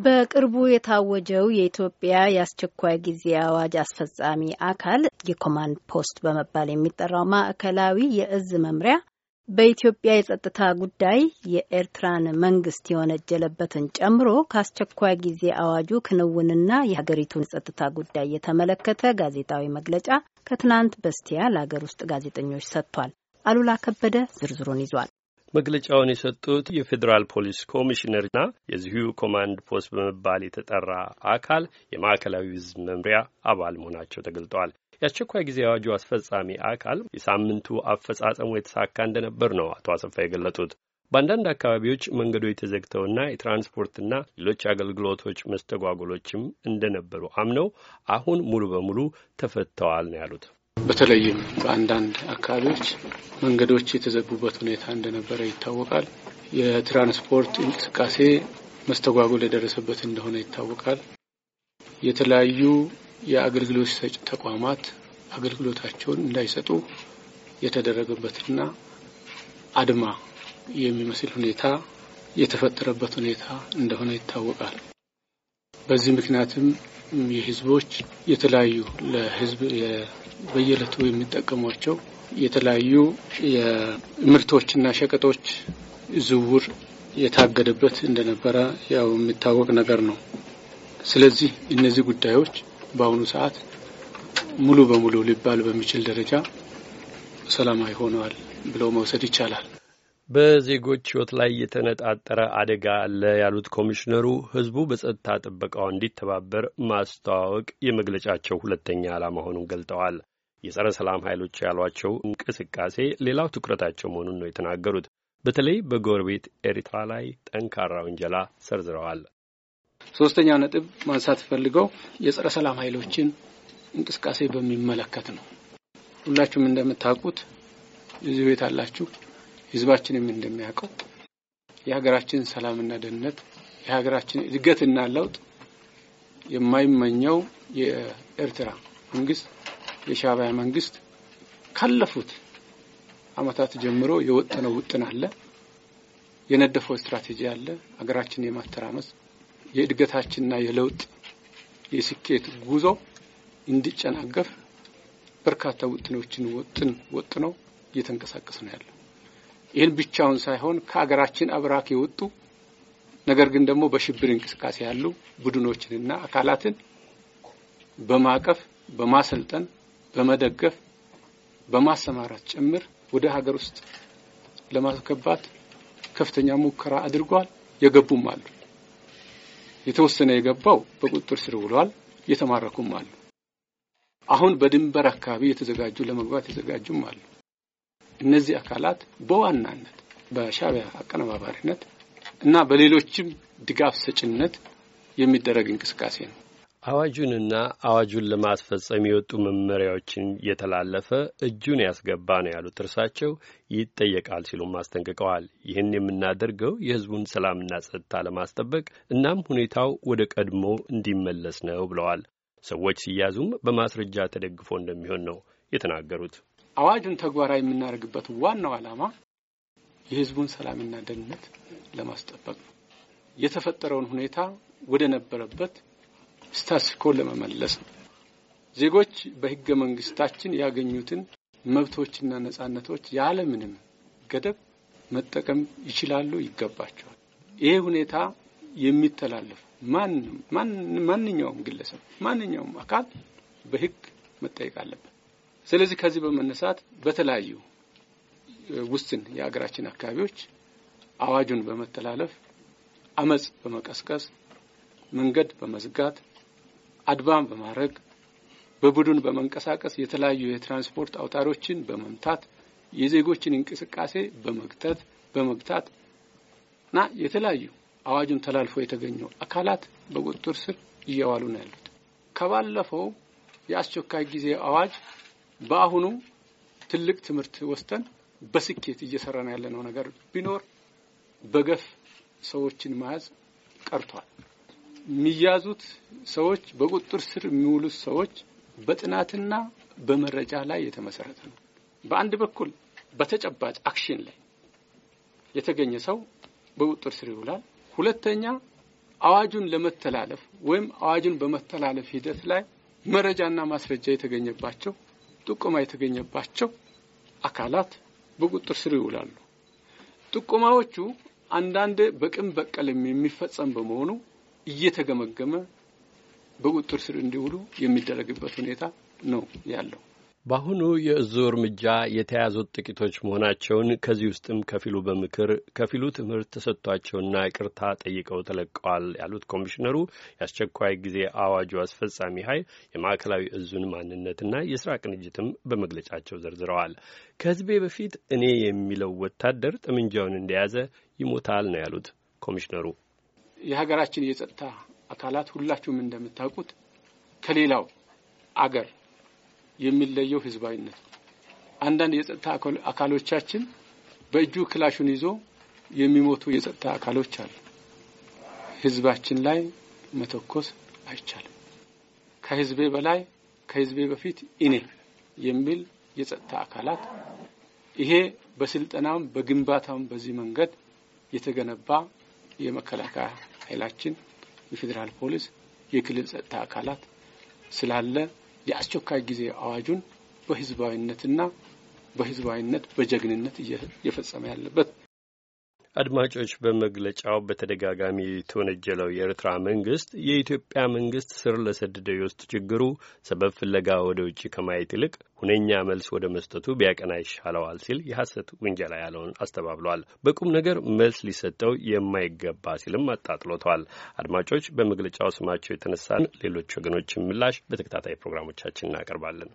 በቅርቡ የታወጀው የኢትዮጵያ የአስቸኳይ ጊዜ አዋጅ አስፈጻሚ አካል የኮማንድ ፖስት በመባል የሚጠራው ማዕከላዊ የእዝ መምሪያ በኢትዮጵያ የጸጥታ ጉዳይ የኤርትራን መንግስት የወነጀለበትን ጨምሮ ከአስቸኳይ ጊዜ አዋጁ ክንውንና የሀገሪቱን ጸጥታ ጉዳይ የተመለከተ ጋዜጣዊ መግለጫ ከትናንት በስቲያ ለሀገር ውስጥ ጋዜጠኞች ሰጥቷል። አሉላ ከበደ ዝርዝሩን ይዟል። መግለጫውን የሰጡት የፌዴራል ፖሊስ ኮሚሽነርና የዚሁ ኮማንድ ፖስት በመባል የተጠራ አካል የማዕከላዊ ዕዝ መምሪያ አባል መሆናቸው ተገልጠዋል። የአስቸኳይ ጊዜ አዋጁ አስፈጻሚ አካል የሳምንቱ አፈጻጸሙ የተሳካ እንደነበር ነው አቶ አሰፋ የገለጡት። በአንዳንድ አካባቢዎች መንገዶች ተዘግተውና የትራንስፖርትና ሌሎች አገልግሎቶች መስተጓጎሎችም እንደነበሩ አምነው አሁን ሙሉ በሙሉ ተፈተዋል ነው ያሉት። በተለይም በአንዳንድ አካባቢዎች መንገዶች የተዘጉበት ሁኔታ እንደነበረ ይታወቃል። የትራንስፖርት እንቅስቃሴ መስተጓጎል የደረሰበት እንደሆነ ይታወቃል። የተለያዩ የአገልግሎት ሰጪ ተቋማት አገልግሎታቸውን እንዳይሰጡ የተደረገበትና አድማ የሚመስል ሁኔታ የተፈጠረበት ሁኔታ እንደሆነ ይታወቃል። በዚህ ምክንያትም የህዝቦች የተለያዩ ለህዝብ በየዕለቱ የሚጠቀሟቸው የተለያዩ የምርቶችና ሸቀጦች ዝውውር የታገደበት እንደነበረ ያው የሚታወቅ ነገር ነው። ስለዚህ እነዚህ ጉዳዮች በአሁኑ ሰዓት ሙሉ በሙሉ ሊባል በሚችል ደረጃ ሰላማዊ ሆነዋል ብለው መውሰድ ይቻላል። በዜጎች ሕይወት ላይ የተነጣጠረ አደጋ አለ ያሉት ኮሚሽነሩ ሕዝቡ በጸጥታ ጥበቃው እንዲተባበር ማስተዋወቅ የመግለጫቸው ሁለተኛ ዓላማ መሆኑን ገልጠዋል። የጸረ ሰላም ኃይሎች ያሏቸው እንቅስቃሴ ሌላው ትኩረታቸው መሆኑን ነው የተናገሩት። በተለይ በጎረቤት ኤርትራ ላይ ጠንካራ ውንጀላ ሰንዝረዋል። ሶስተኛ ነጥብ ማንሳት ፈልገው የጸረ ሰላም ኃይሎችን እንቅስቃሴ በሚመለከት ነው። ሁላችሁም እንደምታውቁት እዚህ ቤት አላችሁ፣ ህዝባችንም እንደሚያውቀው የሀገራችን ሰላምና ደህንነት የሀገራችን እድገትና ለውጥ የማይመኘው የኤርትራ መንግስት የሻዕቢያ መንግስት ካለፉት አመታት ጀምሮ የወጠነው ውጥን አለ፣ የነደፈው ስትራቴጂ አለ። ሀገራችን የማተራመስ የእድገታችንና የለውጥ የስኬት ጉዞ እንዲጨናገፍ በርካታ ውጥኖችን ወጥን ወጥነው እየተንቀሳቀስ ነው ያለው። ይህን ብቻውን ሳይሆን ከሀገራችን አብራክ የወጡ ነገር ግን ደግሞ በሽብር እንቅስቃሴ ያሉ ቡድኖችንና አካላትን በማቀፍ በማሰልጠን በመደገፍ በማሰማራት ጭምር ወደ ሀገር ውስጥ ለማስገባት ከፍተኛ ሙከራ አድርጓል። የገቡም አሉ። የተወሰነ የገባው በቁጥጥር ስር ውሏል። የተማረኩም አሉ። አሁን በድንበር አካባቢ የተዘጋጁ ለመግባት የተዘጋጁም አሉ። እነዚህ አካላት በዋናነት በሻዕቢያ አቀነባባሪነት እና በሌሎችም ድጋፍ ሰጭነት የሚደረግ እንቅስቃሴ ነው። አዋጁንና አዋጁን ለማስፈጸም የወጡ መመሪያዎችን የተላለፈ እጁን ያስገባ ነው ያሉት እርሳቸው ይጠየቃል ሲሉም አስጠንቅቀዋል። ይህን የምናደርገው የሕዝቡን ሰላምና ጸጥታ ለማስጠበቅ እናም ሁኔታው ወደ ቀድሞ እንዲመለስ ነው ብለዋል። ሰዎች ሲያዙም በማስረጃ ተደግፎ እንደሚሆን ነው የተናገሩት። አዋጁን ተግባራዊ የምናደርግበት ዋናው ዓላማ የሕዝቡን ሰላምና ደህንነት ለማስጠበቅ ነው። የተፈጠረውን ሁኔታ ወደ ነበረበት ስታስኮ ለመመለስ ነው። ዜጎች በህገ መንግስታችን ያገኙትን መብቶችና ነጻነቶች ያለምንም ገደብ መጠቀም ይችላሉ፣ ይገባቸዋል። ይሄ ሁኔታ የሚተላለፍ ማንኛውም ግለሰብ፣ ማንኛውም አካል በህግ መጠየቅ አለበት። ስለዚህ ከዚህ በመነሳት በተለያዩ ውስን የሀገራችን አካባቢዎች አዋጁን በመተላለፍ አመጽ በመቀስቀስ መንገድ በመዝጋት አድባም በማድረግ በቡድን በመንቀሳቀስ የተለያዩ የትራንስፖርት አውታሮችን በመምታት የዜጎችን እንቅስቃሴ በመግተት በመግታት እና የተለያዩ አዋጁን ተላልፎ የተገኙ አካላት በቁጥጥር ስር እየዋሉ ነው ያሉት። ከባለፈው የአስቸኳይ ጊዜ አዋጅ በአሁኑ ትልቅ ትምህርት ወስደን በስኬት እየሰራን ያለነው ነገር ቢኖር በገፍ ሰዎችን መያዝ ቀርቷል። የሚያዙት ሰዎች በቁጥጥር ስር የሚውሉት ሰዎች በጥናትና በመረጃ ላይ የተመሰረተ ነው። በአንድ በኩል በተጨባጭ አክሽን ላይ የተገኘ ሰው በቁጥጥር ስር ይውላል። ሁለተኛ አዋጁን ለመተላለፍ ወይም አዋጁን በመተላለፍ ሂደት ላይ መረጃና ማስረጃ የተገኘባቸው ጥቆማ የተገኘባቸው አካላት በቁጥጥር ስር ይውላሉ። ጥቆማዎቹ አንዳንድ በቅን በቀልም የሚፈጸም በመሆኑ እየተገመገመ በቁጥጥር ስር እንዲውሉ የሚደረግበት ሁኔታ ነው ያለው። በአሁኑ የእዙ እርምጃ የተያዙት ጥቂቶች መሆናቸውን ከዚህ ውስጥም ከፊሉ በምክር ከፊሉ ትምህርት ተሰጥቷቸውና ይቅርታ ጠይቀው ተለቀዋል ያሉት ኮሚሽነሩ የአስቸኳይ ጊዜ አዋጁ አስፈጻሚ ኃይል የማዕከላዊ እዙን ማንነትና የስራ ቅንጅትም በመግለጫቸው ዘርዝረዋል። ከህዝቤ በፊት እኔ የሚለው ወታደር ጠመንጃውን እንደያዘ ይሞታል ነው ያሉት ኮሚሽነሩ። የሀገራችን የጸጥታ አካላት ሁላችሁም እንደምታውቁት ከሌላው አገር የሚለየው ህዝባዊነት ነው። አንዳንድ የጸጥታ አካሎቻችን በእጁ ክላሹን ይዞ የሚሞቱ የጸጥታ አካሎች አሉ። ህዝባችን ላይ መተኮስ አይቻልም። ከህዝቤ በላይ ከህዝቤ በፊት እኔ የሚል የጸጥታ አካላት ይሄ በስልጠናም በግንባታም በዚህ መንገድ የተገነባ የመከላከያ ኃይላችን የፌዴራል ፖሊስ፣ የክልል ጸጥታ አካላት ስላለ የአስቸኳይ ጊዜ አዋጁን በህዝባዊነትና በህዝባዊነት በጀግንነት እየፈጸመ ያለበት አድማጮች በመግለጫው በተደጋጋሚ የተወነጀለው የኤርትራ መንግስት የኢትዮጵያ መንግስት ስር ለሰደደ የውስጥ ችግሩ ሰበብ ፍለጋ ወደ ውጭ ከማየት ይልቅ ሁነኛ መልስ ወደ መስጠቱ ቢያቀና ይሻለዋል ሲል የሐሰት ውንጀላ ያለውን አስተባብሏል። በቁም ነገር መልስ ሊሰጠው የማይገባ ሲልም አጣጥሎቷል። አድማጮች በመግለጫው ስማቸው የተነሳን ሌሎች ወገኖችን ምላሽ በተከታታይ ፕሮግራሞቻችን እናቀርባለን።